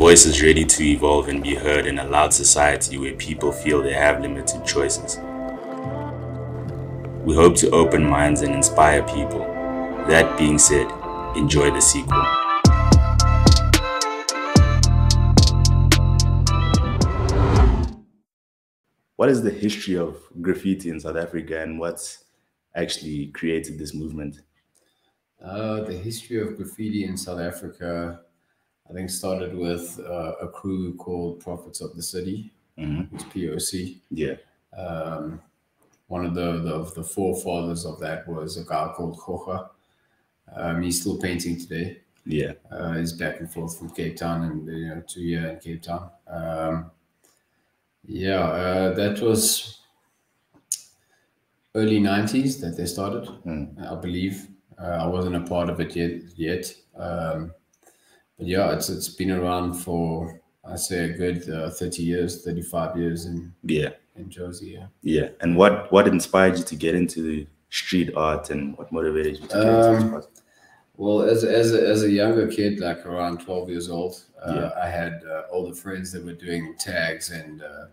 Voices ready to evolve and be heard in a loud society where people feel they have limited choices. We hope to open minds and inspire people. That being said, enjoy the sequel. What is the history of graffiti in South Africa and what's actually created this movement? Uh, the history of graffiti in South Africa, I think, started with uh, a crew called Prophets of the City, Mhm. it's POC. Yeah. Um, one of the, the the forefathers of that was a guy called Khocha. Um, he's still painting today. Yeah. Uh, he's back and forth from Cape Town and you know two year in Cape Town. Um, yeah, uh, that was early nineties that they started, Mm. I believe. Uh, I wasn't a part of it yet. Yet, um, but yeah, it's it's been around for I say a good uh, thirty years, thirty five years in Yeah. in Jozi. Yeah. Yeah. And what what inspired you to get into street art and what motivated you to get into Um, street art? Well, as as a, as a younger kid, like around twelve years old, uh, Yeah. I had uh, older friends that were doing tags and uh,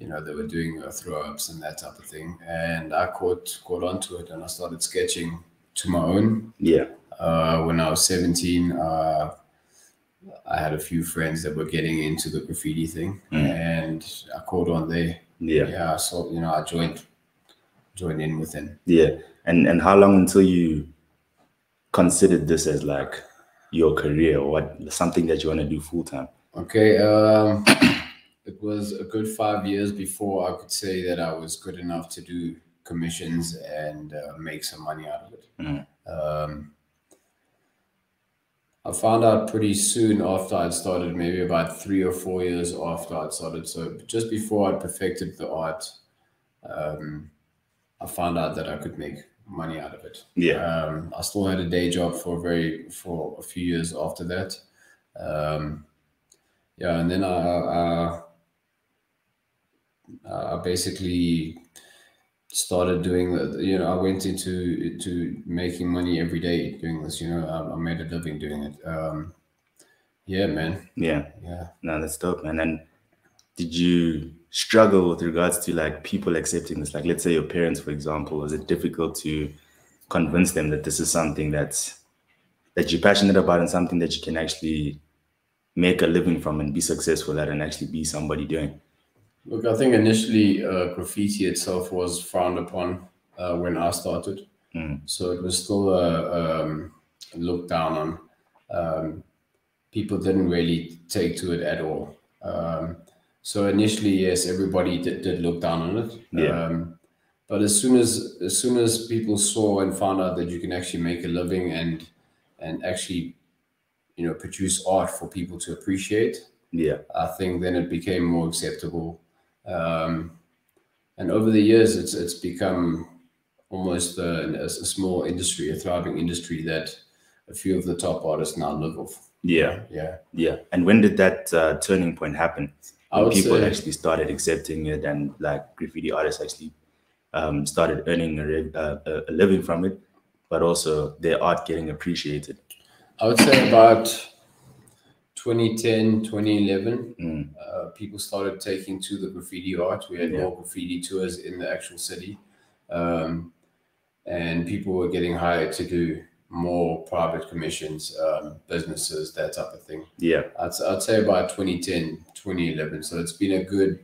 you know they were doing uh, throw ups and that type of thing, and I caught caught onto it and I started sketching to my own. Yeah. Uh, when I was seventeen, uh, I had a few friends that were getting into the graffiti thing, Mm. and I caught on there. Yeah. Yeah, so you know I joined joined in with them. Yeah. And and how long until you considered this as like your career or what something that you want to do full time? Okay. Um, it was a good five years before I could say that I was good enough to do commissions and uh, make some money out of it. Mhm. Um, I found out pretty soon after I'd started, maybe about three or four years after I'd started. So just before I'd perfected the art, um, I found out that I could make money out of it. Yeah. Um, I still had a day job for a very for a few years after that. Um, yeah, and then I, I, I basically started doing the. You know, I went into to making money every day doing this. You know, I, I made a living doing it. Um, yeah, man. Yeah. Yeah. No, that's dope, man. And did you struggle with regards to like people accepting this? Like, let's say your parents, for example, was it difficult to convince them that this is something that's that you're passionate about and something that you can actually make a living from and be successful at and actually be somebody doing? Look, I think initially uh, graffiti itself was frowned upon uh, when I started. Mm. So it was still uh, um, looked down on. Um, people didn't really take to it at all. Um, so initially, yes, everybody did, did look down on it. Yeah. Um, but as soon as as soon as people saw and found out that you can actually make a living and and actually, you know, produce art for people to appreciate, Yeah. I think then it became more acceptable. Um, and over the years, it's it's become almost a, a small industry, a thriving industry that a few of the top artists now live off. Yeah. Yeah, Yeah. And when did that uh, turning point happen? When people say actually started accepting it and like graffiti artists actually um, started earning a, uh, a a living from it, but also their art getting appreciated. I would say about 2010, 2011, Mm. uh, people started taking to the graffiti art. We had Yeah. more graffiti tours in the actual city, um, and people were getting hired to do more private commissions, um, businesses, that type of thing. Yeah. I'd, I'd say about 2010, 2011. So it's been a good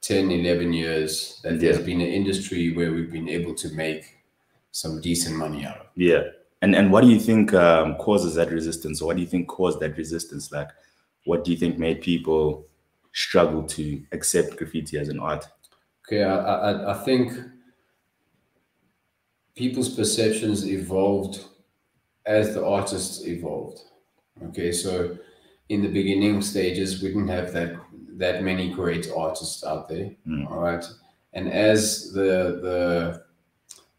10, 11 years that there's been an industry where we've been able to make some decent money out of. Yeah. And and what do you think um, causes that resistance? Or what do you think caused that resistance? Like, what do you think made people struggle to accept graffiti as an art? Okay, I, I, I think people's perceptions evolved as the artists evolved. Okay, so in the beginning stages, we didn't have that that many great artists out there. Mm. All right, and as the the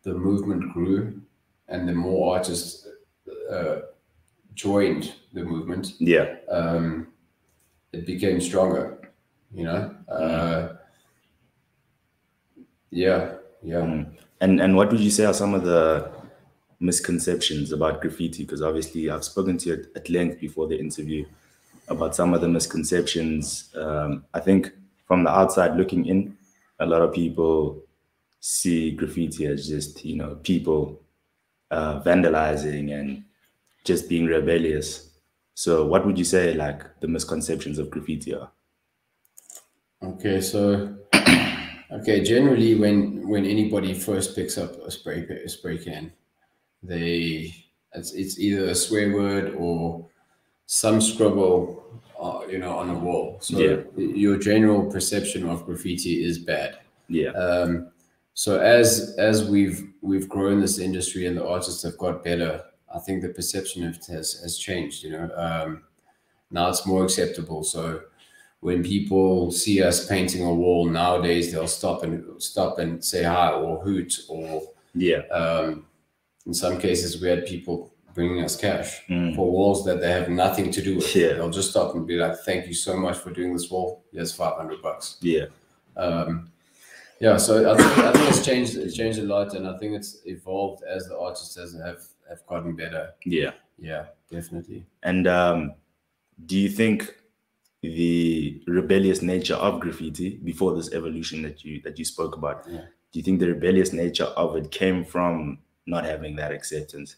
the movement grew, and the more artists uh, joined the movement, Yeah. um, it became stronger. You know, uh, yeah, yeah. Mm. And and what would you say are some of the misconceptions about graffiti? Because obviously I've spoken to you at, at length before the interview, about some of the misconceptions. Um, I think from the outside looking in, a lot of people see graffiti as just you know people uh, vandalizing and just being rebellious. So, what would you say like the misconceptions of graffiti are? Okay, so okay, generally when when anybody first picks up a spray a spray can, they it's, it's either a swear word or some scribble, uh, you know, on a wall. So Yeah. your general perception of graffiti is bad. Yeah, Um, so as as we've we've grown this industry and the artists have got better, I think the perception of it has has changed. You know, um, now it's more acceptable. So when people see us painting a wall nowadays, they'll stop and stop and say hi or hoot or yeah, um, in some cases we had people bringing us cash Mm. for walls that they have nothing to do with. Yeah. They'll just stop and be like, "Thank you so much for doing this wall. Here's five hundred bucks." yeah, Um, yeah, so I think, I think it's changed. It's changed a lot, and I think it's evolved as the artists have have gotten better. yeah. Yeah, definitely. And um, do you think the rebellious nature of graffiti before this evolution that you that you spoke about? Yeah. Do you think the rebellious nature of it came from not having that acceptance,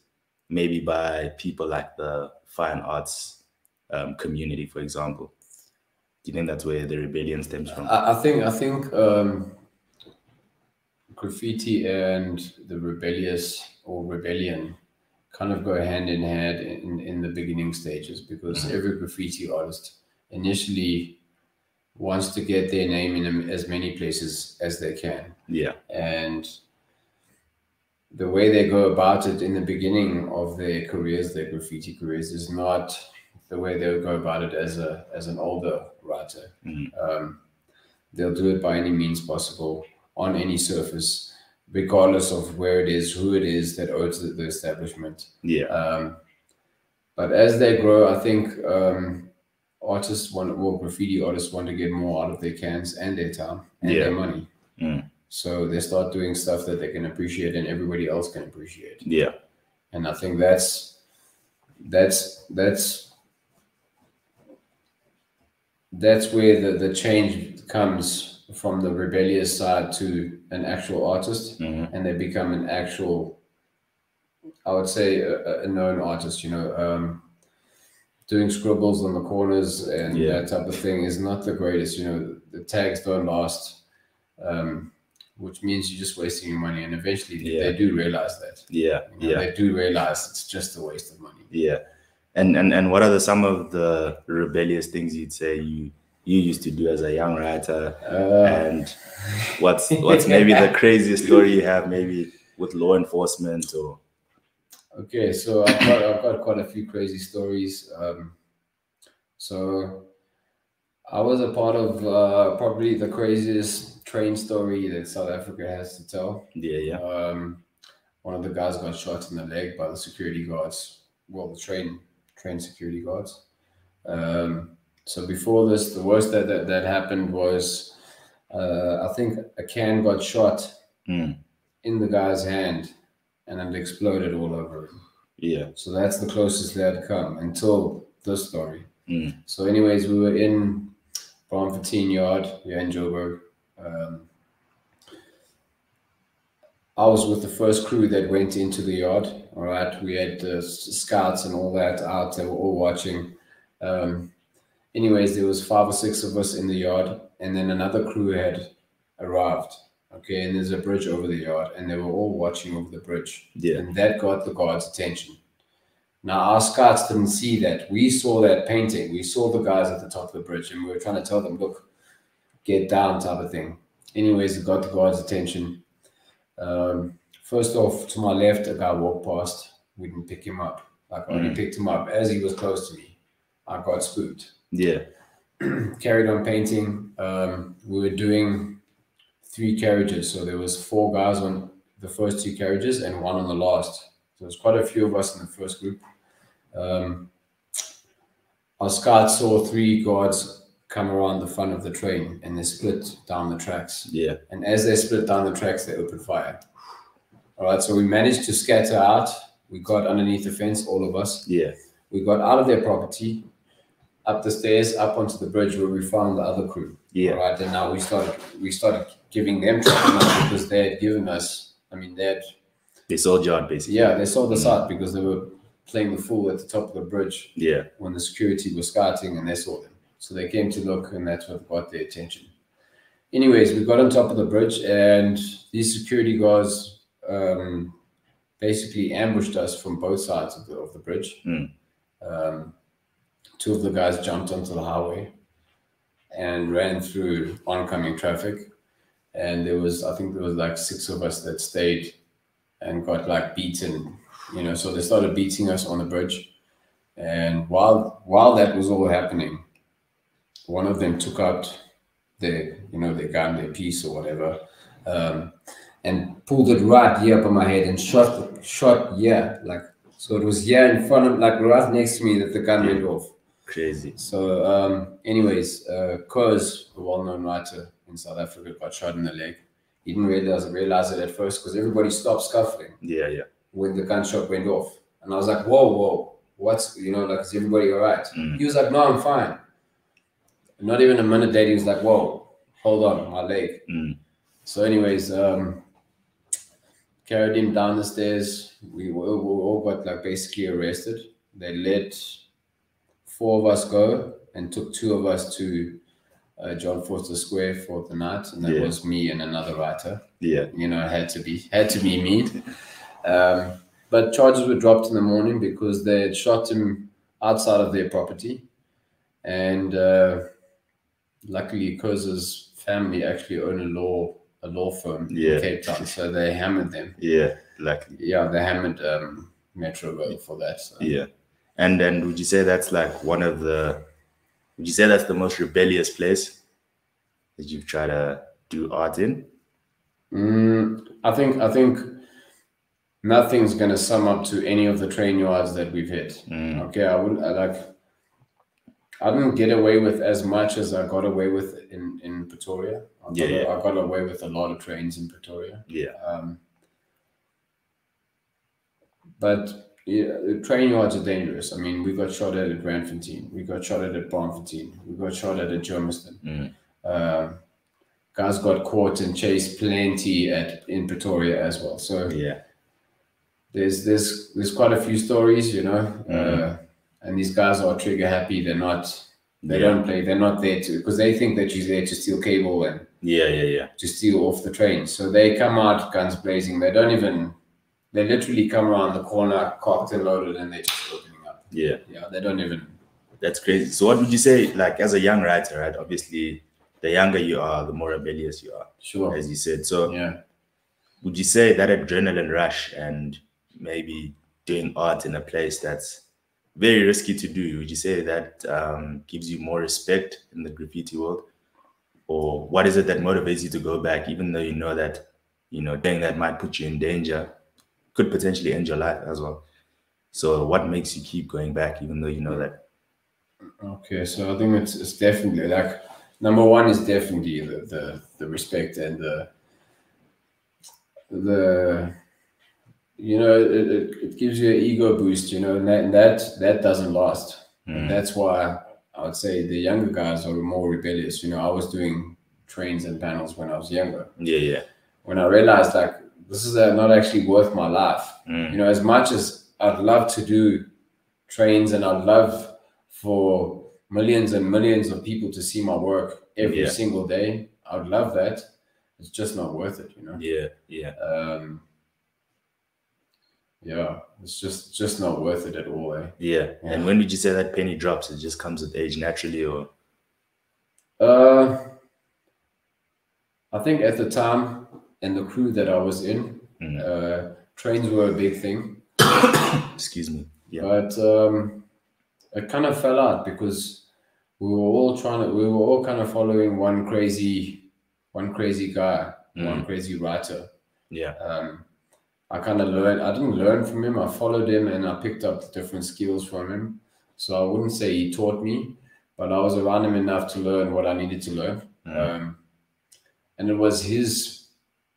maybe by people like the fine arts um, community, for example? Do you think that's where the rebellion stems from? I, I think I think um, graffiti and the rebellious or rebellion kind of go hand in hand in, in the beginning stages because every graffiti artist initially wants to get their name in as many places as they can yeah, and the way they go about it in the beginning of their careers, their graffiti careers, is not the way they would go about it as a as an older writer. Mhm. Um, they'll do it by any means possible on any surface, regardless of where it is, who it is that owns the, the establishment. yeah, Um, but as they grow, I think um, artists want, well, graffiti artists want to get more out of their cans and their time and Yeah. their money. Mm. So they start doing stuff that they can appreciate and everybody else can appreciate. yeah, And I think that's that's that's that's where the, the change comes from the rebellious side to an actual artist hmm and they become an actual i would say a, a known artist you know um, doing scribbles on the corners and Yeah. that type of thing is not the greatest you know the tags don't last um, which means you're just wasting your money and eventually Yeah. they do realize that yeah, you know, yeah. they do realize it's just a waste of money Yeah. And and and what are the some of the rebellious things you'd say you you used to do as a young writer? uh, And what's what's maybe the craziest story you have maybe with law enforcement or Okay, so I've got, I've got quite a few crazy stories. Um, so I was a part of uh, probably the craziest train story that South Africa has to tell. yeah, yeah. Um, one of the guys got shot in the leg by the security guards. Well, the train train security guards. Um, so before this, the worst that that, that happened was uh, I think a can got shot Mm, in the guy's hand, and it exploded all over him. yeah. So that's the closest they had come until this story. Mm, So, anyways, we were in Braamfontein Yard here in Joburg. Um, I was with the first crew that went into the yard. All right, we had the scouts and all that out. They were all watching. Um, anyways, there was five or six of us in the yard, and then another crew had arrived. Okay, and there's a bridge over the yard, and they were all watching over the bridge yeah. and that got the guards' attention. Now our scouts didn't see that. We saw that painting. We saw the guys at the top of the bridge, and we were trying to tell them, "Look, get down," type of thing. Anyways, it got the guards' attention. Um, first off, to my left, a guy walked past. We didn't pick him up. Like I only Mm. picked him up as he was close to me. I got spooked Yeah. carried on painting. Um, we were doing three carriages, so there was four guys on the first two carriages and one on the last. So there's quite a few of us in the first group. Um, our scouts saw three guards come around the front of the train and they split down the tracks. Yeah. And as they split down the tracks, they opened fire. All right, so we managed to scatter out. We got underneath the fence, all of us Yeah. we got out of their property up the stairs, up onto the bridge where we found the other crew. Yeah. Right. And now we started we started giving them because they had given us. I mean, they had They sold you out basically. yeah, they sold us Mm. out because they were playing the fool at the top of the bridge Yeah. when the security was scouting and they saw them. So they came to look and that's what got their attention. Anyways, we got on top of the bridge and these security guards um, basically ambushed us from both sides of the, of the bridge. Mm. Um, two of the guys jumped onto the highway and ran through oncoming traffic. And there was, I think there was like six of us that stayed and got like beaten, you know. So they started beating us on the bridge. And while while that was all happening, one of them took out their, you know, their gun, their piece or whatever, um, and pulled it right here up on my head and shot shot yeah, like so it was here in front of like right next to me that the gun went off. Crazy. So, um, anyways, uh, a well-known writer in South Africa, got shot in the leg. He didn't realize realize it at first because everybody stopped scuffling Yeah, yeah. when the gunshot went off, and I was like, "Whoa, whoa, what's you know like is everybody all right?" Mm. He was like, "No, I'm fine." Not even a minute later, he was like, "Whoa, hold on, my leg." Mm. So, anyways, um, carried him down the stairs. We, were, we all got like basically arrested. They let four of us go and took two of us to uh, John Vorster Square for the night, and that Yeah. was me and another writer. Yeah. You know, it had to be had to be me. Um, but charges were dropped in the morning because they had shot him outside of their property, and uh, luckily, Koz's family actually own a law a law firm Yeah. in Cape Town, so they hammered them. Yeah. Luckily. Yeah, they hammered um, Metrorail for that. So. Yeah. And then would you say that's like one of the would you say that's the most rebellious place that you've tried to do art in? Mm, I think I think nothing's gonna sum up to any of the train yards that we've hit. Mm. Okay, I wouldn't I like. I didn't get away with as much as I got away with in in Pretoria. I got, Yeah, yeah. I got away with a lot of trains in Pretoria. Yeah. Um, but yeah, the train yards are dangerous. I mean, we got shot at at Randfontein, we got shot at at Braamfontein, we got shot at at Germiston. Mm. Um, guys got caught and chased plenty at in Pretoria as well. So Yeah. there's there's there's quite a few stories, you know. Mhm. Uh, and these guys are trigger happy. They're not. They Yeah. don't play. They're not there to because they think that you're there to steal cable and Yeah, yeah, yeah. to steal off the train. So they come out guns blazing. They don't even. They literally come around the corner, cocked and loaded, and they're just opening up. Yeah. Yeah, they don't even. That's crazy. So what would you say, like as a young writer, right? Obviously, the younger you are, the more rebellious you are, Sure. as you said. So Yeah. would you say that adrenaline rush and maybe doing art in a place that's very risky to do, would you say that um, gives you more respect in the graffiti world? Or what is it that motivates you to go back, even though you know that, you know, doing that might put you in danger, could potentially end your life as well? So what makes you keep going back, even though you know that? Okay, so I think it's, it's definitely like number one is definitely the, the, the respect and the the you know it, it, it gives you an ego boost, you know, and that and that, that doesn't last. Mm. And that's why I would say the younger guys are more rebellious. You know, I was doing trains and panels when I was younger. Yeah, yeah. When I realized like this is uh, not actually worth my life. Mm. You know, as much as I'd love to do trains and I'd love for millions and millions of people to see my work every Yeah. single day, I would love that. It's just not worth it, you know. Yeah, yeah. Um, yeah, it's just just not worth it at all. Eh? Yeah. Yeah. And when did you say that penny drops? It just comes with age naturally or Uh, I think at the time and the crew that I was in, Mm. uh, trains were a big thing. excuse me. Yeah. but um, it kind of fell out because we were all trying to we were all kind of following one crazy one crazy guy one Mm. crazy writer Yeah. um, i kind of learned i didn't learn from him i followed him and i picked up the different skills from him so i wouldn't say he taught me but i was around him enough to learn what i needed to learn Mm. um, and it was his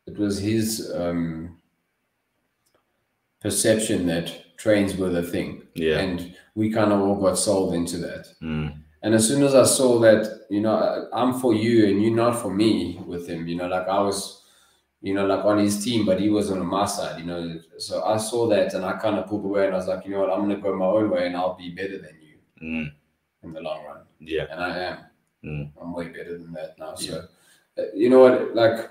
it was his um, perception that trains were the thing Yeah. and we kind of all got sold into that Mm. And as soon as I saw that, you know, I'm for you and you're not for me with him, you know, like I was, you know, like on his team, but he wasn't on my side, you know. So I saw that and I kind of pulled away and I was like, you know what, I'm gonna go my own way and I'll be better than you Mm, in the long run. yeah. And I am. Mm. I'm way better than that now. So, uh, you know what? Like,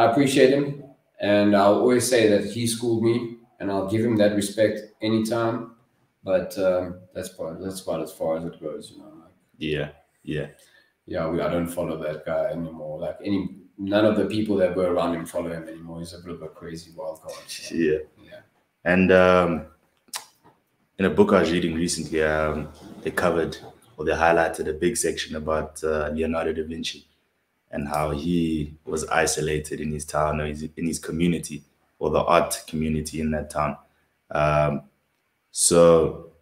I appreciate him, and I'll always say that he schooled me, and I'll give him that respect anytime. But um, that's part that's about as far as it goes. You know, like, Yeah. Yeah. yeah, we, I don't follow that guy anymore. Like any, none of the people that were around him follow him anymore. He's a bit of a crazy wild card. So, Yeah. yeah. And um, in a book I was reading recently, um, they covered or they highlighted a big section about uh, Leonardo da Vinci and how he was isolated in his town or his, in his community or the art community in that town. Um, so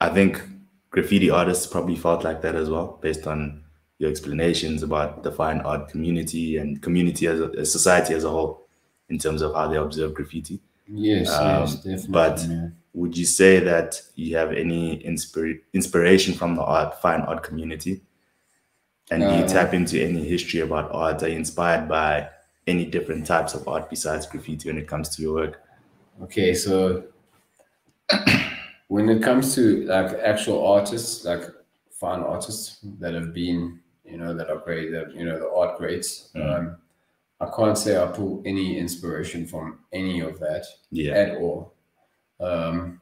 I think graffiti artists probably felt like that as well, based on your explanations about the fine art community and community as a, society as a whole in terms of how they observe graffiti. Yes, Um, yes, definitely. but- man. Would you say that you have any inspir- inspiration from the art, fine art community? And do you Uh, tap into any history about art? Are you inspired by any different types of art besides graffiti when it comes to your work? Okay, so when it comes to like actual artists, like fine artists that have been, you know, that are great, that you know, the art greats. Mm. Um, I can't say I pull any inspiration from any of that Yeah. at all. Um,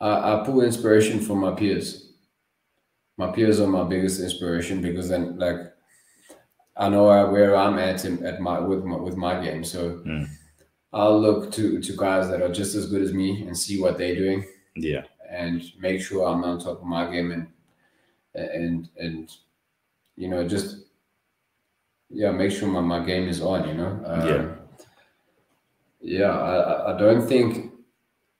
I, I pull inspiration from my peers. My peers are my biggest inspiration because then, like, I know where I'm at in, at my with my with my game. So Mm. I'll look to to guys that are just as good as me and see what they're doing Yeah. and make sure I'm on top of my game and and and you know just yeah make sure my, my game is on you know um, Yeah. yeah I, I- I don't think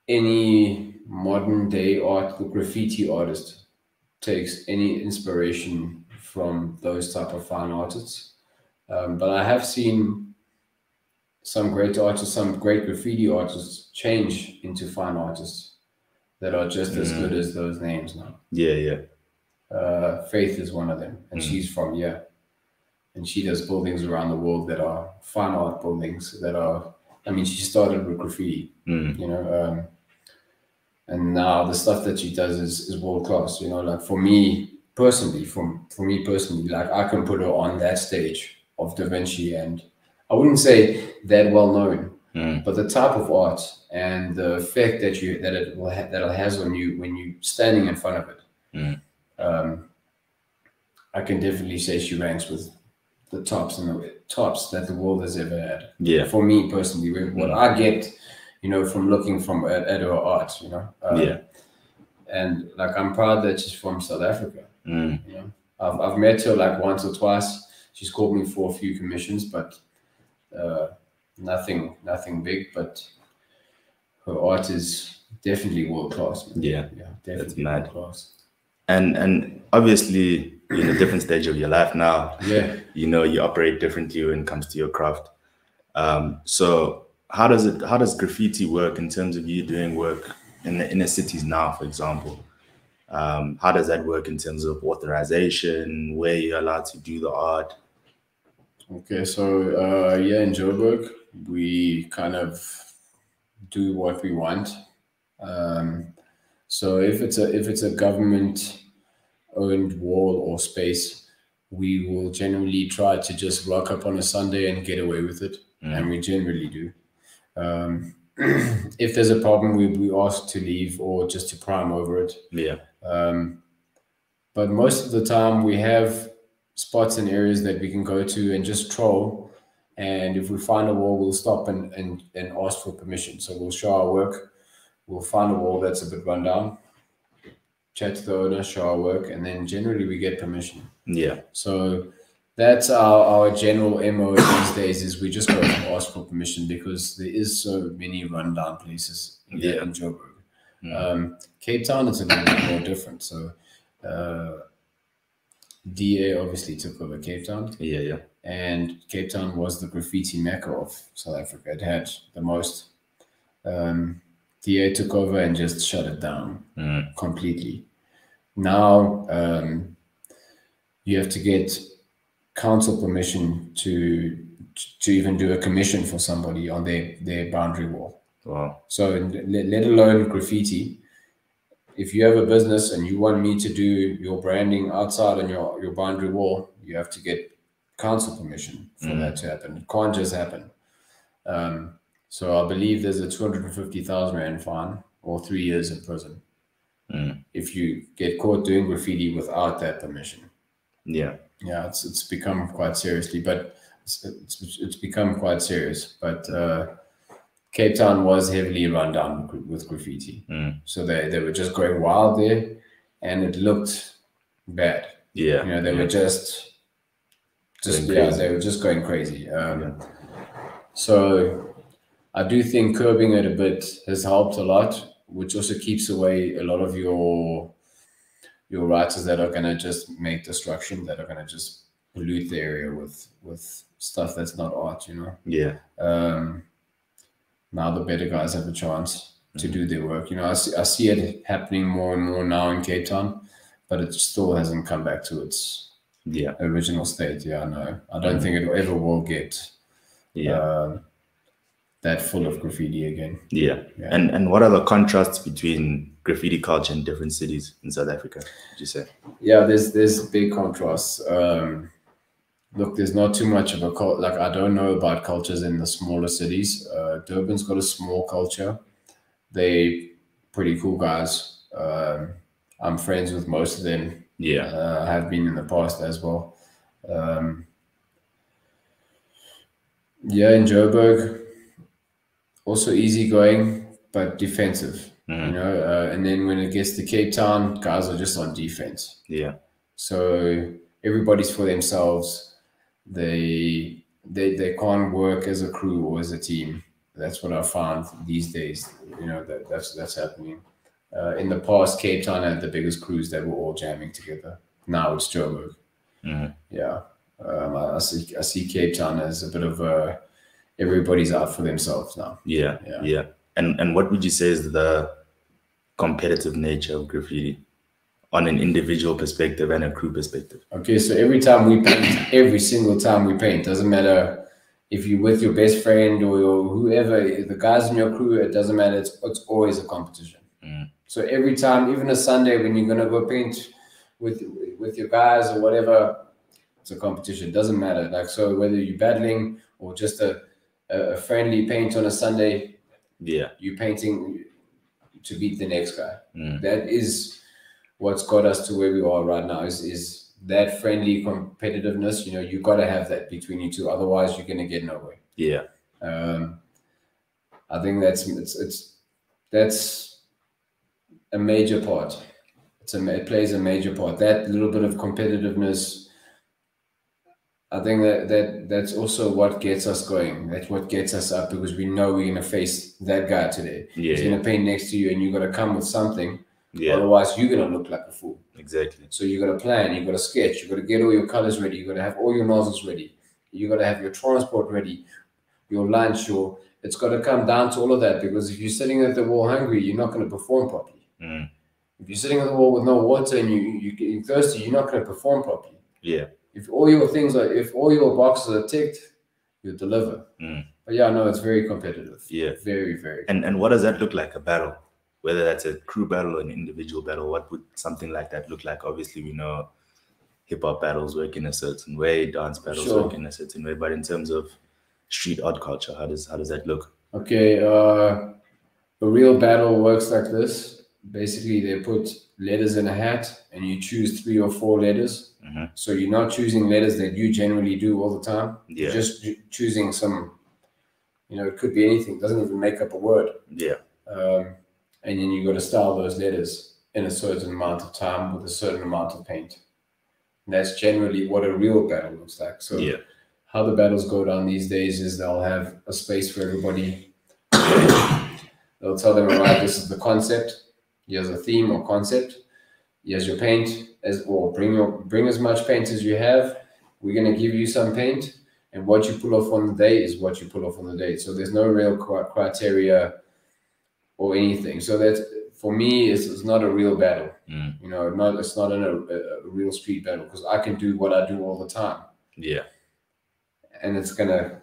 any modern day art graffiti artist takes any inspiration from those type of fine artists um, but I have seen some great artists some great graffiti artists change into fine artists that are just as Mm. good as those names now Yeah. Yeah. uh, Faith is one of them, and Mm. she's from yeah, and she does buildings around the world that are fine art buildings that are. I mean, she started with graffiti, Mm. you know, um, and now the stuff that she does is, is world class. You know, like for me personally, from for me personally, like I can put her on that stage of Da Vinci, and I wouldn't say that well known, Mm. but the type of art and the effect that you that it will ha- that it has on you when you're standing in front of it Mm. um, I can definitely say she ranks with the tops and the tops that the world has ever had. Yeah. For me personally, with what Mm. I get, you know, from looking from her art, you know, um, Yeah. and like I'm proud that she's from South Africa. Mm. You know, I've I've met her like once or twice. She's called me for a few commissions, but uh, nothing nothing big. But her art is definitely world class. man. Yeah. yeah, definitely mad. world class. And and obviously you're in a different stage of your life now. Yeah. you know you operate differently when it comes to your craft um, so how does it how does graffiti work in terms of you doing work in the inner cities now for example um, how does that work in terms of authorization where you're allowed to do the art Okay, so uh, yeah, in Joburg, we kind of do what we want. Um, so if it's a if it's a government owned wall or space, we will generally try to just rock up on a Sunday and get away with it, and we generally do. Um, if there's a problem, we we ask to leave or just to prime over it. yeah Um, but most of the time, we have spots and areas that we can go to and just troll. And if we find a wall, we'll stop and, and, and ask for permission. So we'll show our work. We'll find a wall that's a bit run down, chat to the owner, show our work, and then generally we get permission. yeah So that's our, our general MO these days is we just go and ask for permission because there is so many rundown places in, Yeah. in Joburg. Mm. Um, Cape Town is a little bit more different. So uh, DA obviously took over Cape Town yeah yeah and Cape Town was the graffiti mecca of South Africa. It had the most. Um, DA took over and just shut it down Mm. completely. now um, you have to get council permission to to even do a commission for somebody on their their boundary wall. Wow. So let, let alone graffiti. If you have a business and you want me to do your branding outside on your, your boundary wall, you have to get council permission for Mm. that to happen. It can't just happen. Um, so I believe there's a 250,000 Rand fine or three years in prison Mm. if you get caught doing graffiti without that permission. Yeah. Yeah, it's, it's become quite seriously, but it's, it's, it's become quite serious. But uh, Cape Town was heavily run down with- graffiti. Mm. So they, they were just going wild there and it looked bad. Yeah. You know, they yeah. were just, just yeah, they were just going crazy. Um, Yeah. So I do think curbing it a bit has helped a lot, which also keeps away a lot of your your writers that are gonna just make destruction, that are gonna just pollute the area with with stuff that's not art, you know. Yeah. Um, now the better guys have a chance to Mhm. do their work. You know, I see, I see it happening more and more now in Cape Town, but it still hasn't come back to its Yeah. original state. Yeah, no, I don't Mhm. think it ever will get Yeah. um, that full of graffiti again. yeah. yeah. And and what are the contrasts between graffiti culture in different cities in South Africa? Would you say? Yeah, there's there's big contrasts. Um, look, there's not too much of a cult. Like I don't know about cultures in the smaller cities. Uh, Durban's got a small culture. They pretty cool guys. Um, I'm friends with most of them. Yeah. Uh, I have been in the past as well. Um, yeah, in Joburg, also easygoing but defensive. You Mhm. know, uh, and then when it gets to Cape Town, guys are just on defense. Yeah. So everybody's for themselves. They they they can't work as a crew or as a team. That's what I found these days. You know that that's that's happening. Uh, in the past, Cape Town had the biggest crews that were all jamming together. Now it's Joburg. Mhm. Yeah, um, I, I see I see Cape Town as a bit of a everybody's out for themselves now. Yeah. Yeah. Yeah. And and what would you say is the competitive nature of graffiti on an individual perspective and a crew perspective? Okay, so every time we paint, every single time we paint, doesn't matter if you're with your best friend or your, whoever, the guys in your crew, it doesn't matter. It's, it's always a competition. Mm. So every time, even a Sunday when you're gonna go paint with with your guys or whatever, it's a competition. Doesn't matter. Like so, whether you're battling or just a a friendly paint on a Sunday, Yeah. you're painting to beat the next guy Mm. that is what's got us to where we are right now is is that friendly competitiveness you know you've got to have that between you two otherwise you're going to get nowhere Yeah. um i think that's it's it's that's a major part it's a it plays a major part that little bit of competitiveness I think that, that that's also what gets us going. That's what gets us up because we know we're gonna face that guy today. Yeah. He's gonna paint next to you, and you got to come with something. Yeah. Otherwise, you're gonna look like a fool. Exactly. So you got to plan, you got to sketch, you got to get all your colors ready, you got to have all your nozzles ready, you got to have your transport ready, your lunch, your it's got to come down to all of that because if you're sitting at the wall hungry, you're not going to perform properly. Mm. If you're sitting at the wall with no water and you you getting thirsty, you're not going to perform properly. Yeah. If all your things are, if all your boxes are ticked, you deliver. Mm. But yeah, no, it's very competitive. Yeah. Very, very. And and what does that look like? A battle, whether that's a crew battle or an individual battle. What would something like that look like? Obviously, we know hip hop battles work in a certain way, dance battles Sure. work in a certain way. But in terms of street art culture, how does how does that look? Okay, uh, a real battle works like this. Basically, they put letters in a hat, and you choose three or four letters. Mhm. So you're not choosing letters that you generally do all the time. Yeah. You're just choosing some. You know, it could be anything. It Doesn't even make up a word. Yeah. Um, and then you got to style those letters in a certain amount of time with a certain amount of paint. And that's generally what a real battle looks like. So Yeah. how the battles go down these days is they'll have a space for everybody. they'll tell them, all right, this is the concept. Here's a theme or concept. Here's your paint. As or bring your bring as much paint as you have. We're gonna give you some paint, and what you pull off on the day is what you pull off on the day. So there's no real criteria or anything. So that's for me, it's, it's not a real battle. Mm. You know, not it's not an, a, a real street battle because I can do what I do all the time, Yeah. and it's gonna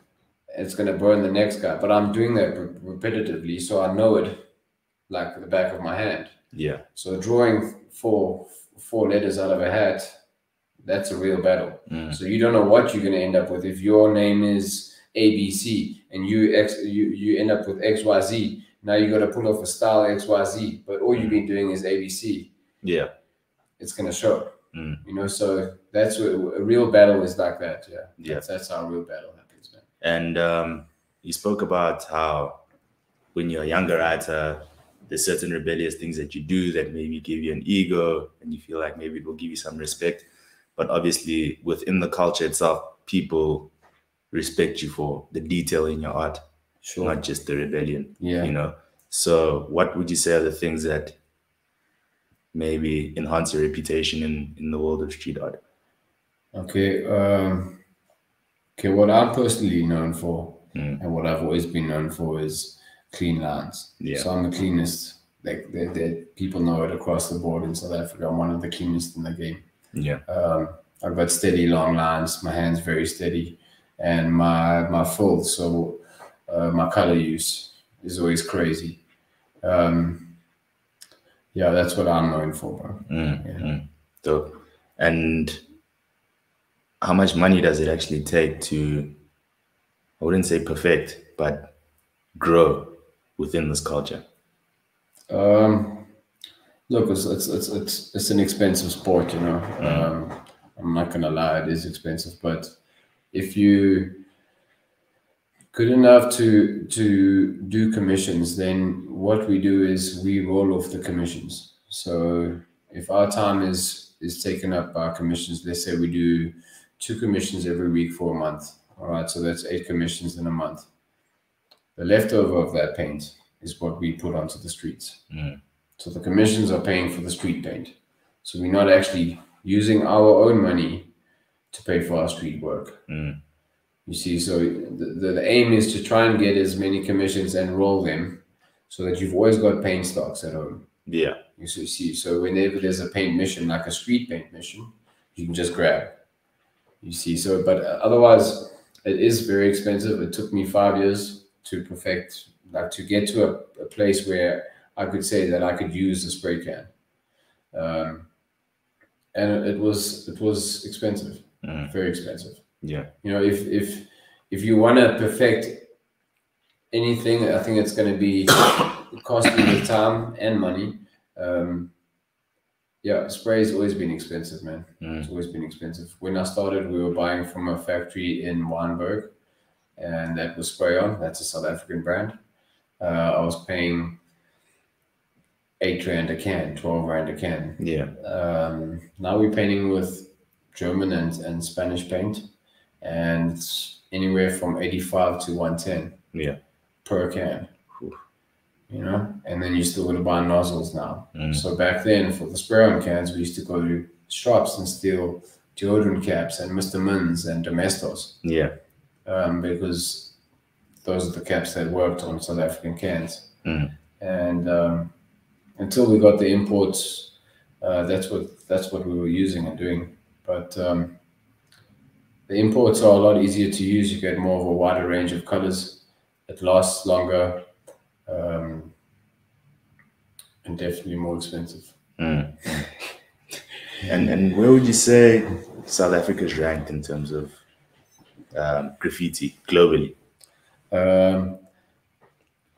it's gonna burn the next guy. But I'm doing that repetitively, so I know it like the back of my hand. Yeah. So drawing four four letters out of a hat, that's a real battle. Mm. So you don't know what you're gonna end up with if your name is ABC and you X you, you end up with XYZ. Now you gotta pull off a style XYZ, but all you've been doing is ABC. Yeah. It's gonna show. Mm. You know, so that's what a real battle is like that. Yeah. Yeah. That's, that's how a real battle happens, man. And um, you spoke about how when you're a younger writer, there's certain rebellious things that you do that maybe give you an ego and you feel like maybe it will give you some respect. But obviously, within the culture itself, people respect you for the detail in your art, Sure. not just the rebellion, yeah. you know? So, what would you say are the things that maybe enhance your reputation in, in the world of street art? Okay. Um, okay. What I'm personally known for, Mm. and what I've always been known for, is clean lines. Yeah. So I'm the cleanest. Like the, the people know it across the board in South Africa. I'm one of the cleanest in the game. Yeah. Um, I've got steady long lines. My hands very steady, and my my fill. So uh, my color use is always crazy. Um, yeah, that's what I'm known for, bro. Mm, Yeah. mm. Dope. And how much money does it actually take to, I wouldn't say perfect, but grow within this culture? Um, look, it's, it's it's it's it's an expensive sport, you know. Um, I'm not gonna lie, it is expensive, but if you good enough to to do commissions, then what we do is we roll off the commissions. So if our time is is taken up by commissions, let's say we do two commissions every week for a month. All right, so that's eight commissions in a month. The leftover of that paint is what we put onto the streets. Mm. So the commissions are paying for the street paint. So we're not actually using our own money to pay for our street work. Mm. You see, so the, the, the aim is to try and get as many commissions and roll them so that you've always got paint stocks at home. Yeah. You see, see, so whenever there's a paint mission, like a street paint mission, you can just grab. You see, so but otherwise, it is very expensive. It took me five years to perfect, like to get to a, a place where I could say that I could use a spray can. Um, and it, was it was expensive, Mm. very expensive. Yeah. You know, if if if you want to perfect anything, I think it's going to be costing with time and money. Um, yeah, has always been expensive, man. Mm. It's always been expensive. When I started, we were buying from a factory in Wynberg, and that was Spray On. That's a South African brand. Uh, I was paying eight rand a can, twelve rand a can. Yeah. Um, now we're painting with German and, and Spanish paint, and it's anywhere from 85 to 110 Yeah. per can. You know, and then you still got to buy nozzles now. Mm. So back then, for the spray on cans, we used to go to shops and steal deodorant caps and Mr. Mins and Domestos Yeah. Um, because those are the caps that worked on South African cans. Mm. And um, until we got the imports, uh, that's what that's what we were using and doing. But um, the imports are a lot easier to use. You get more of a wider range of colors. It lasts longer, um, and definitely more expensive. Mm. and and where would you say South Africa is ranked in terms of um, graffiti globally? Um,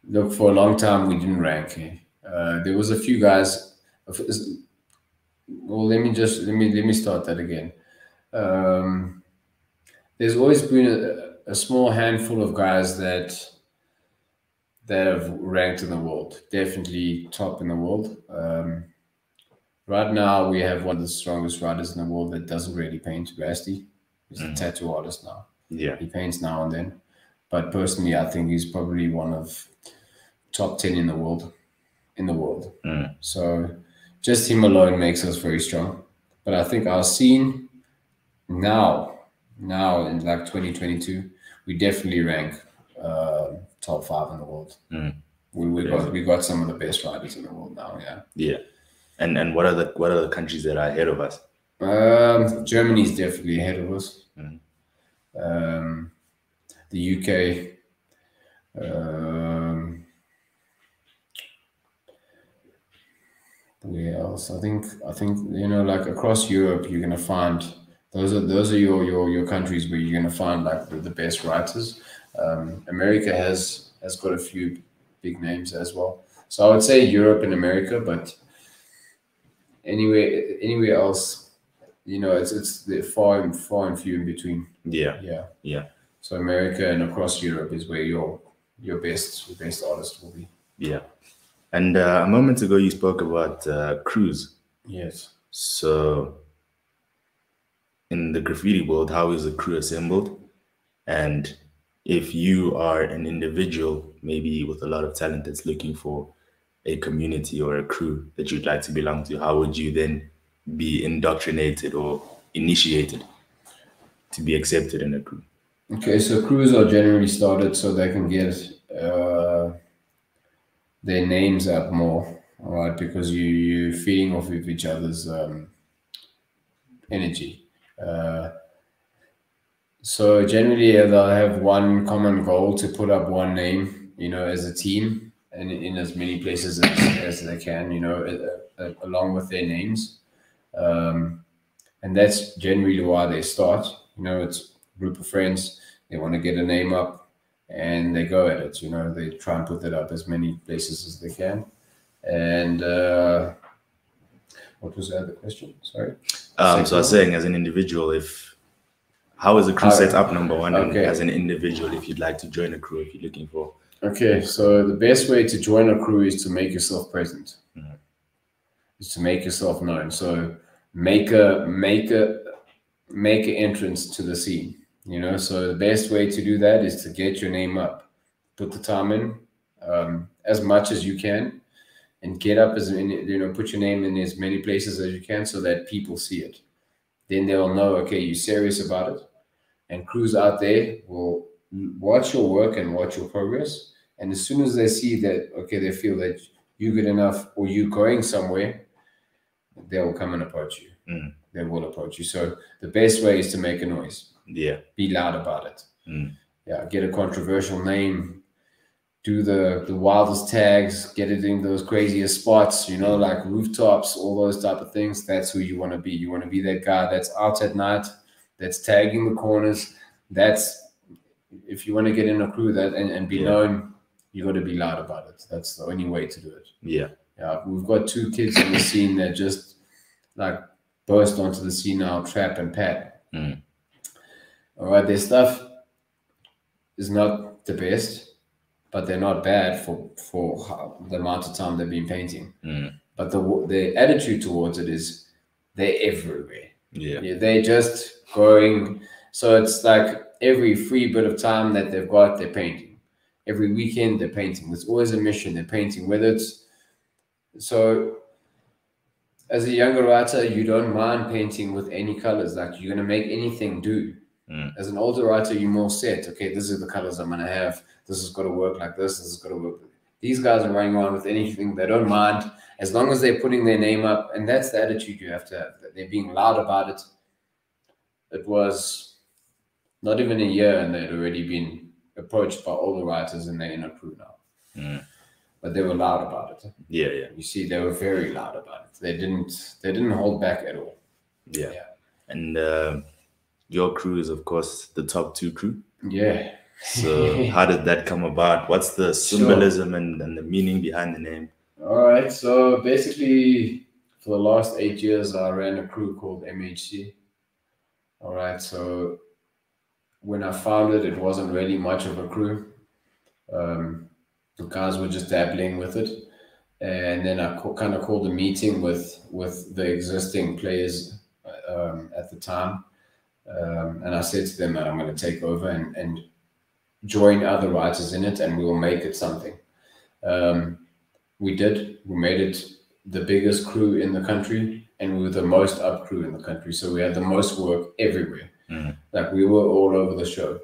look, for a long time we didn't rank. eh. Uh, there was a few guys. Well, let me just let me let me start that again. Um, there's always been a, a small handful of guys that that have ranked in the world, definitely top in the world. Um, right now, we have one of the strongest writers in the world that doesn't really paint. Rusty, he's a Mm. tattoo artist now Yeah. he paints now and then. But personally, I think he's probably one of top ten in the world. In the world, Mm. so just him alone makes us very strong. But I think our scene now, now in like 2022, we definitely rank uh, top five in the world. Mm. we, we got we got some of the best riders in the world now. Yeah. Yeah. And and what are the what are the countries that are ahead of us? Um, Germany is definitely ahead of us. Um, the UK. Um, where else? I think I think you know, like across Europe, you're gonna find those are those are your your your countries where you're gonna find like the, the best writers. Um, America has has got a few big names as well. So I would say Europe and America, but anywhere anywhere else, you know, it's it's the far and far and few in between. Yeah. Yeah. Yeah. So America and across Europe is where your your best your best artist will be. Yeah. And uh, a moment ago, you spoke about uh, crews. Yes. So, in the graffiti world, how is a crew assembled? And if you are an individual, maybe with a lot of talent that's looking for a community or a crew that you'd like to belong to, how would you then be indoctrinated or initiated to be accepted in a crew? Okay, so crews are generally started so they can get uh, their names up more, right? Because you you feeding off of each other's um, energy. Uh, so generally, uh, they'll have one common goal to put up one name, you know, as a team, and in as many places as, as they can, you know, along with their names. Um, and that's generally why they start. You know, it's a group of friends. They want to get a name up, and they go at it. You know, they try and put that up as many places as they can. And uh, what was the other question? Sorry. Um, so I was saying, as an individual, if how is a crew set up? Number one, Okay. as an individual, if you'd like to join a crew, if you're looking for, Okay, so the best way to join a crew is to make yourself present. Mhm. Is to make yourself known. So make a make a make an entrance to the scene. You know, so the best way to do that is to get your name up, put the time in um, as much as you can, and get up as many, you know, put your name in as many places as you can so that people see it. Then they'll know, okay, you're serious about it. And crews out there will watch your work and watch your progress. And as soon as they see that, okay, they feel that you're good enough or you're going somewhere, they will come and approach you. Mm. They will approach you. So the best way is to make a noise yeah, be loud about it. Mm. Yeah, get a controversial name, do the the wildest tags, get it in those craziest spots, you know, like rooftops, all those type of things. That's who you want to be. You want to be that guy that's out at night, that's tagging the corners. That's if you want to get in a crew that and, and be Yeah. known, you got to be loud about it. That's the only way to do it. yeah, Yeah, we've got two kids in the scene that just like burst onto the scene now, Trap and Pat. Mm. All right, their stuff is not the best, but they're not bad for for the amount of time they've been painting. Mm. But the the attitude towards it is they're everywhere. yeah, Yeah, they're just going. So it's like every free bit of time that they've got, they're painting. Every weekend, they're painting. There's always a mission. They're painting. Whether it's so, as a younger writer, you don't mind painting with any colors. Like you're gonna make anything do. Mm. As an older writer, you're more set. Okay, this is the colors I'm gonna have. This is gonna work like this. This is gonna work. These guys are running around with anything. They don't mind as long as they're putting their name up, and that's the attitude you have to have. That they're being loud about it. It was not even a year, and they'd already been approached by all the writers, and they're in a crew now. Mm. But they were loud about it. yeah, yeah, You see, they were very loud about it. They didn't. They didn't hold back at all. yeah. Yeah. And uh, your crew is, of course, the top two crew. Yeah. So, how did that come about? What's the symbolism and, and the meaning behind the name? All right. So basically, for the last eight years, I ran a crew called MHC. All right. So when I founded, it it wasn't really much of a crew. Um, the guys were just dabbling with it, and then I kind of called a meeting with with the existing players um, at the time, um, and I said to them that I'm going to take over and and join other writers in it, and we will make it something. Um, we did. We made it the biggest crew in the country, and we were the most up crew in the country. So we had the most work everywhere. Mhm. Like we were all over the show.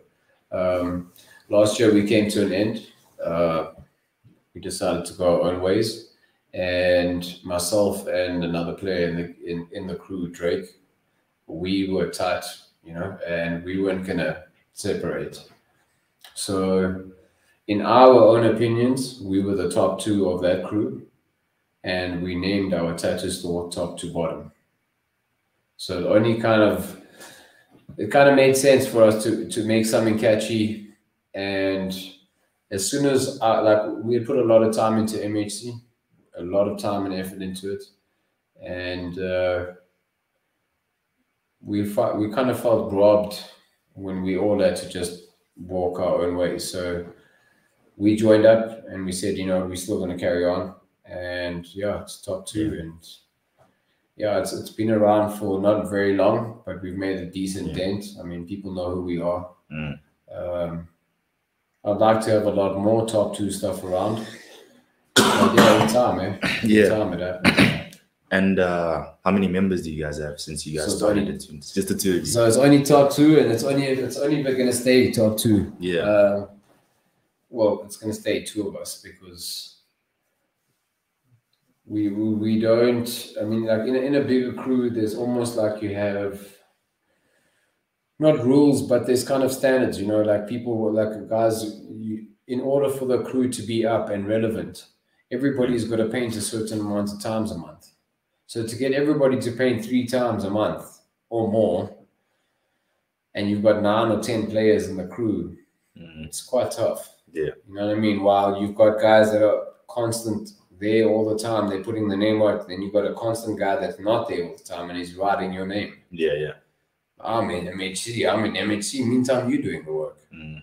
Um, last year we came to an end. Uh, we decided to go our own ways. And myself and another player in the in, in the crew, Drake, we were tight, you know, and we weren't gonna separate. So, in our own opinions, we were the top two of that crew, and we named our tattoo store top to bottom. So, the only kind of it kind of made sense for us to to make something catchy, and as soon as I, like we had put a lot of time into MHC, a lot of time and effort into it, and uh, we we kind of felt robbed when we all had to just walk our own way. So we joined up and we said, you know, we're still going to carry on, and yeah, it's top two, yeah. and yeah, it's it's been around for not very long, but we've made a decent yeah. dent. I mean, people know who we are. Mm. Um, I'd like to have a lot more top two stuff around. But yeah, time, man. Eh? Yeah. Time that. And uh, how many members do you guys have since you guys so started only, it? Just the two of you. So it's only top two, and it's only it's only we're gonna stay top two. Yeah. Uh, well, it's gonna stay two of us because we we, we don't. I mean, like in a, in a bigger crew, there's almost like you have not rules, but there's kind of standards, you know, like people, like guys, you, in order for the crew to be up and relevant, everybody's got to paint a certain amount of times a month. So to get everybody to paint three times a month or more, and you've got nine or 10 players in the crew, mm. it's quite tough. Yeah. You know what I mean? While you've got guys that are constant there all the time, they're putting the name out, then you've got a constant guy that's not there all the time and he's writing your name. Yeah, yeah. I'm in MHC. I'm in MHC. Meantime, you're doing the work. Mm.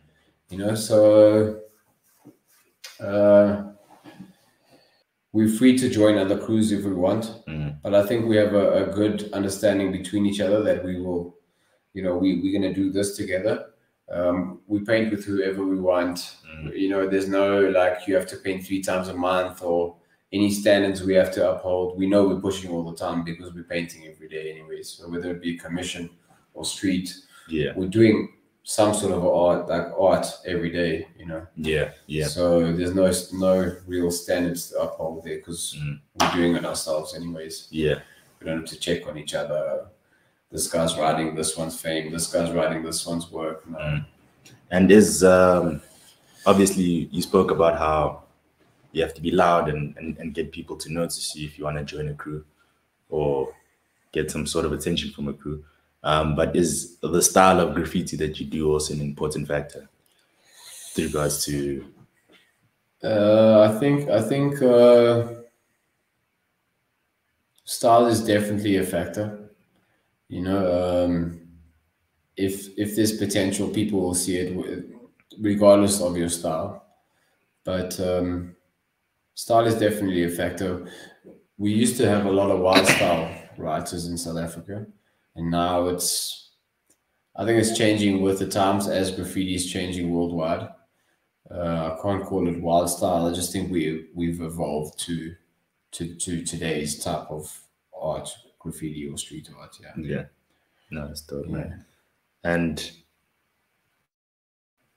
You know, so uh, we're free to join other crews if we want. Mm. But I think we have a, a, good understanding between each other that we will, you know, we, we're going to do this together. Um, we paint with whoever we want. Mm. You know, there's no like you have to paint three times a month or any standards we have to uphold. We know we're pushing all the time because we're painting every day, anyways. So whether it be a commission or street. Yeah. We're doing some sort of art, like art every day, you know. Yeah, yeah. So there's no no real standards to uphold there because mm. we're doing it ourselves, anyways. Yeah. We don't have to check on each other. This guy's writing this one's fame. This guy's writing this one's work. No. Mm. And is um, obviously you spoke about how you have to be loud and, and, and get people to notice you if you want to join a crew or get some sort of attention from a crew. Um, but is the style of graffiti that you do also an important factor with regards to? Uh, I think I think uh, style is definitely a factor. You know, um, if if there's potential, people will see it regardless of your style. But um, style is definitely a factor. We used to have a lot of wild style writers in South Africa and now it's I think it's changing with the times as graffiti is changing worldwide. Uh, I can't call it wild style. I just think we we've evolved to to to today's type of art, graffiti or street art. Yeah. Yeah. No, it's dope, yeah. man. And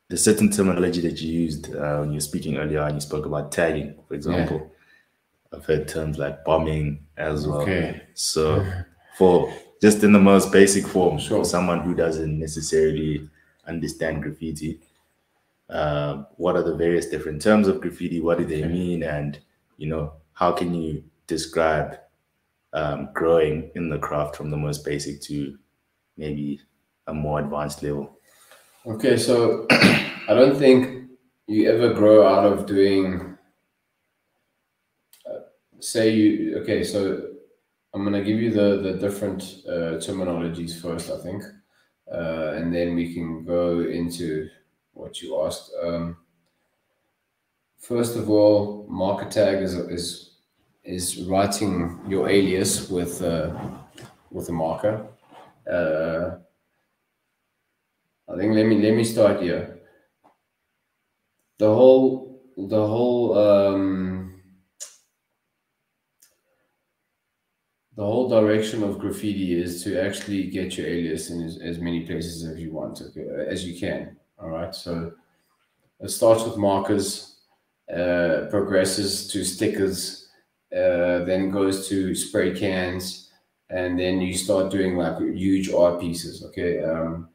the certain terminology that you used uh, when you were speaking earlier and you spoke about tagging, for example. Yeah. I've heard terms like bombing as well. Okay. So for just in the most basic form sure. for someone who doesn't necessarily understand graffiti. Uh, what are the various different terms of graffiti? What do they mean? And you know, how can you describe um, growing in the craft from the most basic to maybe a more advanced level? Okay, so I don't think you ever grow out of doing. Uh, say you okay, so I'm going to give you the, the different uh, terminologies first, I think, uh, and then we can go into what you asked. Um, first of all, marker tag is, is is writing your alias with uh, with a marker. Uh, I think let me let me start here. The whole the whole um, the whole direction of graffiti is to actually get your alias in as, as many places as you want, okay, as you can. All right. So it starts with markers. uh, progresses to stickers, uh, then goes to spray cans, and then you start doing like huge art pieces. Okay, um,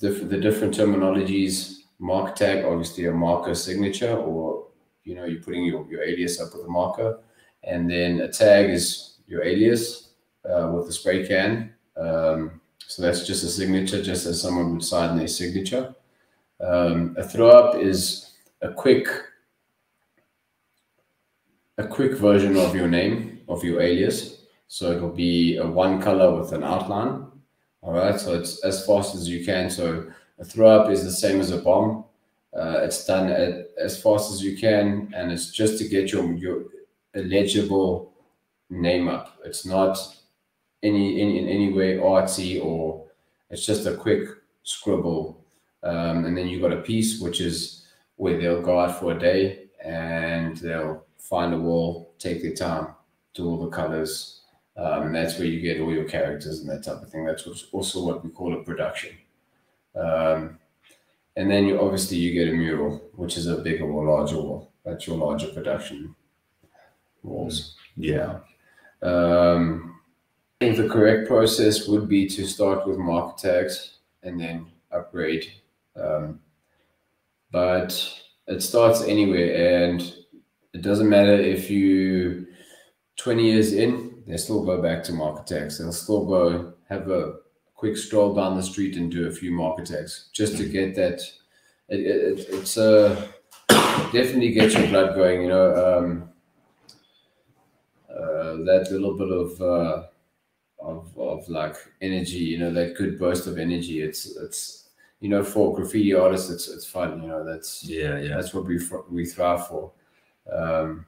the, the different terminologies. Mark tag, obviously a marker signature, or you know you're putting your, your alias up with a marker, and then a tag is your alias uh, with the spray can. Um, so that's just a signature, just as someone would sign their signature. Um, a throw up is a quick a quick version of your name, of your alias. So it'll be a one color with an outline. All right, so it's as fast as you can. So a throw up is the same as a bomb. Uh, it's done at, as fast as you can, and it's just to get your your legible name up. It's not any, any in any way artsy or it's just a quick scribble. Um, and then you got a piece which is where they'll go out for a day and they'll find a wall, take their time, do all the colors. Um, and that's where you get all your characters and that type of thing. That's also what we call a production. Um, and then you obviously you get a mural, which is a bigger or larger wall. That's your larger production walls. Yeah. Um, I think the correct process would be to start with marker tags and then upgrade. Um, but it starts anywhere, and it doesn't matter if you 20 years in, they still go back to marker tags. They'll still go have a quick stroll down the street and do a few marker tags just to get that. It, it, it's a uh, definitely gets your blood going. You know, um, that little bit of uh, of of like energy, you know, that good burst of energy. It's it's you know for graffiti artists, it's it's fun. You know, that's yeah yeah that's what we we thrive for. Um,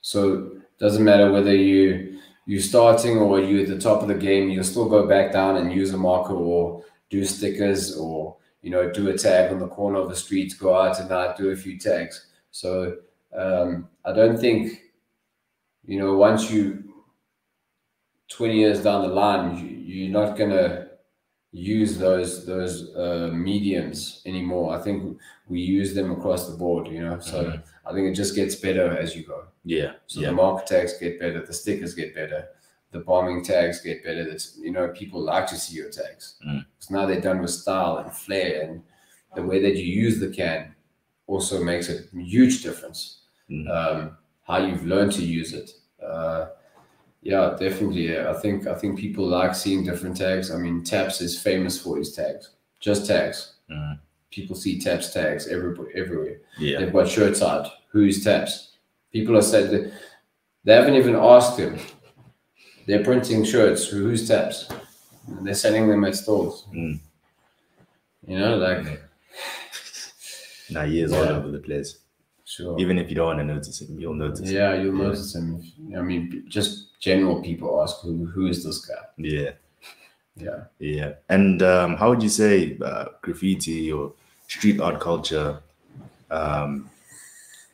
so it doesn't matter whether you you're starting or you're at the top of the game, you'll still go back down and use a marker or do stickers or you know do a tag on the corner of the street, go out and night, do a few tags. So um, I don't think you know once you 20 years down the line, you, are not going to use those those uh, mediums anymore. I think we use them across the board, you know. So mm-hmm. I think it just gets better as you go. Yeah. So yeah. the marker tags get better, the stickers get better, the bombing tags get better. That's you know people like to see your tags mm. because now they're done with style and flair, and the way that you use the can also makes a huge difference. Mm. Um, how you've learned to use it. Uh, yeah, definitely. Yeah. I think I think people like seeing different tags. I mean, Taps is famous for his tags, just tags. Mm. People see Taps tags everywhere. everywhere. Yeah, they've got shirts out. Who's Taps? People are said that they haven't even asked him. They're printing shirts. Who's Taps? And they're selling them at stores. Mm. You know, like. Now is yeah. all over the place. Sure. Even if you don't want to notice him, you'll notice. Yeah, him. you'll yeah. notice him. I mean, just general people ask who who is this guy. Yeah. Yeah. Yeah. And um, how would you say uh, graffiti or street art culture um,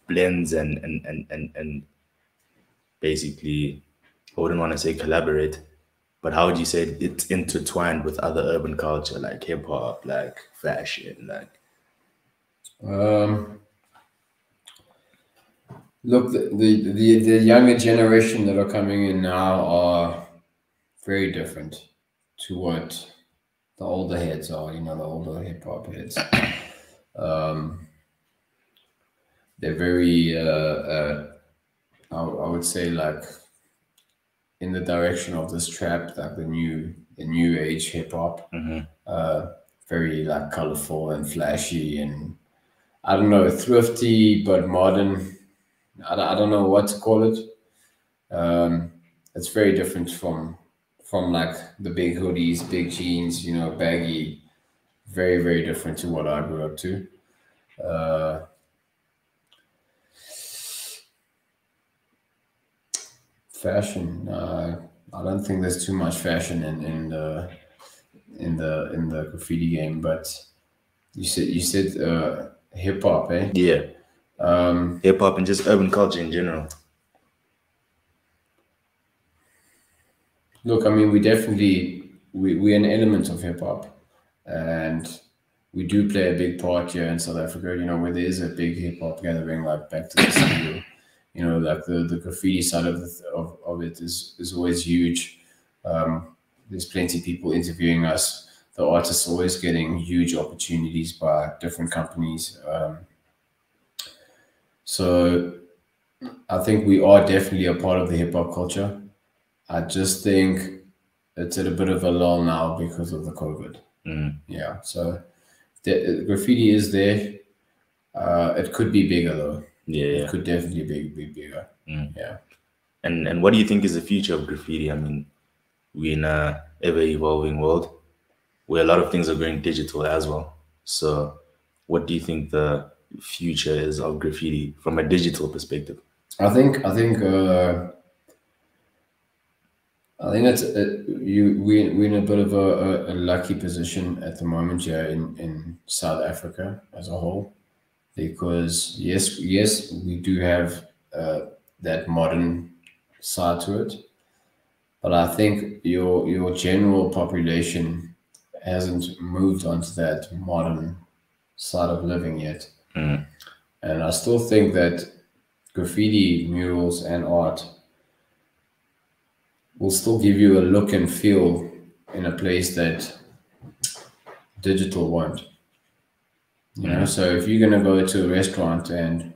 blends and and and and and basically, I wouldn't want to say collaborate, but how would you say it's intertwined with other urban culture like hip hop, like fashion, like? Um Look, the, the, the, the younger generation that are coming in now are very different to what the older heads are, you know, the older hip hop heads. Um, they're very, uh, uh, I, I would say, like in the direction of this trap, like the new, the new age hip hop. Mm-hmm. Uh, very like colorful and flashy and I don't know, thrifty but modern I, I don't know what to call it. Um, it's very different from from like the big hoodies, big jeans, you know, baggy. Very very different to what I grew up to. Uh, fashion. Uh, I don't think there's too much fashion in in the in the in the graffiti game, but you said you said uh, hip hop, eh? Yeah. Um, Hip hop and just urban culture in general. Look, I mean, we definitely we we're an element of hip hop, and we do play a big part here in South Africa. You know, where there is a big hip hop gathering, like back to the city, you know, like the, the graffiti side of, the, of of it is is always huge. Um, there's plenty of people interviewing us. The artists always getting huge opportunities by different companies. Um, so I think we are definitely a part of the hip hop culture. I just think it's at a bit of a lull now because of the COVID. Mm. Yeah. So the, graffiti is there. Uh, it could be bigger though. Yeah, yeah. It could definitely be, be bigger. Mm. Yeah. And and what do you think is the future of graffiti? I mean, we're in a ever evolving world where a lot of things are going digital as well. So, what do you think the future is of graffiti from a digital perspective? I think I think uh, I think it's it, you we we're in a bit of a, a, a lucky position at the moment here in in South Africa as a whole, because yes yes we do have uh, that modern side to it, but I think your your general population hasn't moved onto that modern side of living yet, Mm. and I still think that graffiti murals and art will still give you a look and feel in a place that digital won't. You know, so if you're gonna go to a restaurant and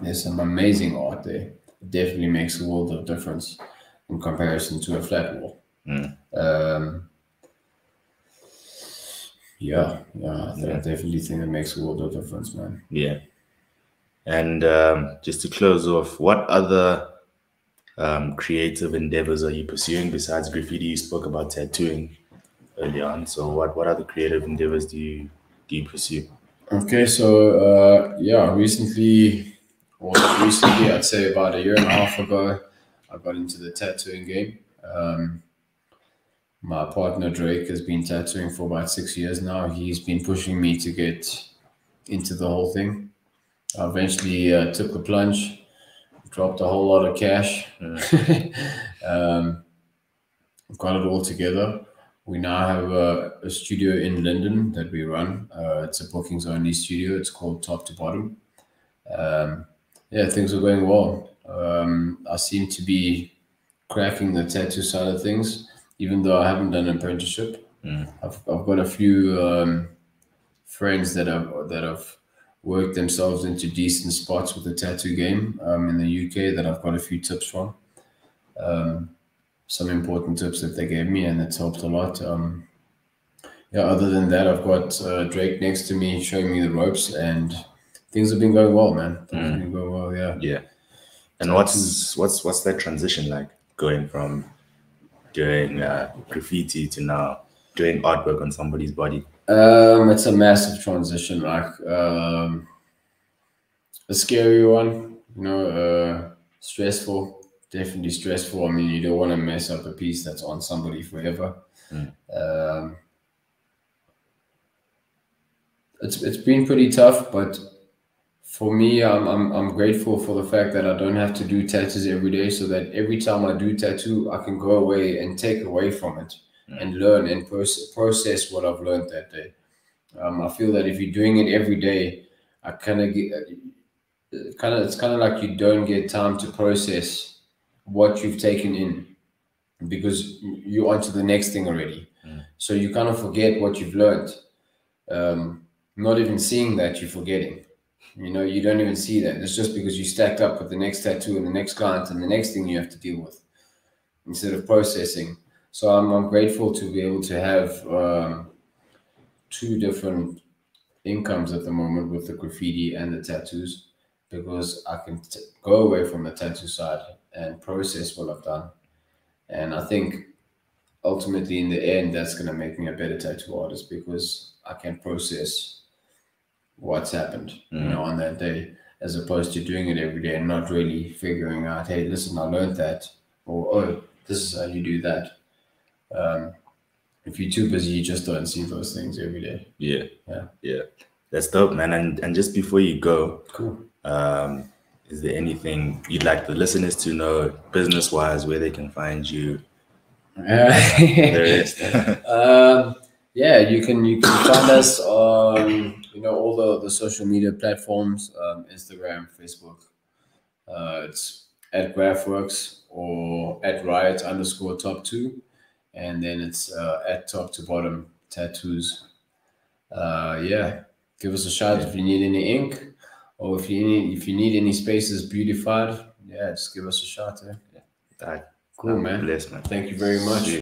there's some amazing art there, it definitely makes a world of difference in comparison to a flat wall. Mm. Um, yeah, yeah, I, I definitely think it makes a world of difference, man. Yeah. And um, just to close off, what other um, creative endeavors are you pursuing besides graffiti? You spoke about tattooing early on. So, what what other creative endeavors do you do you pursue? Okay, so uh, yeah, recently, or recently, I'd say about a year and a half ago, I got into the tattooing game. Um, my partner Drake has been tattooing for about six years now. He's been pushing me to get into the whole thing. I eventually uh, took the plunge, dropped a whole lot of cash, um, got it all together. We now have a, a studio in London that we run. Uh, it's a bookings only studio. It's called Top to Bottom. Um, yeah, things are going well. Um, I seem to be cracking the tattoo side of things, even though I haven't done an apprenticeship. Mm. I've, I've got a few um, friends that have that have worked themselves into decent spots with the tattoo game um, in the UK that I've got a few tips from. Um, some important tips that they gave me, and it's helped a lot. Um, yeah, other than that, I've got uh, Drake next to me showing me the ropes, and things have been going well, man. Things have been going well, yeah. Yeah. And what's what's what's that transition like going from doing uh, graffiti to now doing artwork on somebody's body? Um, it's a massive transition, like um, a scary one, you know, uh, stressful, definitely stressful. I mean, you don't want to mess up a piece that's on somebody forever. Mm. Um, it's it's been pretty tough, but for me, I'm, I'm I'm grateful for the fact that I don't have to do tattoos every day, so that every time I do tattoo, I can go away and take away from it and learn and process, process what I've learned that day. Um, I feel that if you're doing it every day, I kind of get kind of it's kind of like you don't get time to process what you've taken in because you're onto the next thing already. Mm. So you kind of forget what you've learned. Um, not even seeing that you're forgetting. You know, you don't even see that. It's just because you stacked up with the next tattoo and the next client and the next thing you have to deal with instead of processing. So I'm, I'm grateful to be able to have um, two different incomes at the moment with the graffiti and the tattoos because I can t- go away from the tattoo side and process what I've done. And I think ultimately in the end, that's going to make me a better tattoo artist because I can process what's happened, you Mm. know, on that day, as opposed to doing it every day and not really figuring out, hey, listen, I learned that, or oh, this is how you do that. Um, if you're too busy, you just don't see those things every day. Yeah. Yeah. Yeah. That's dope, man. And and just before you go, Cool. um, is there anything you'd like the listeners to know business wise where they can find you? There is. um, yeah, you can you can find us on you know all the the social media platforms, um, Instagram, Facebook. Uh, it's at Graphworks or at Riot underscore top two, and then it's uh, at top to bottom tattoos. Uh, yeah, give us a shout if you need any ink or if you need if you need any spaces beautified. Yeah, just give us a shout. Eh? That Cool, man. Bless, man. Thank you very much.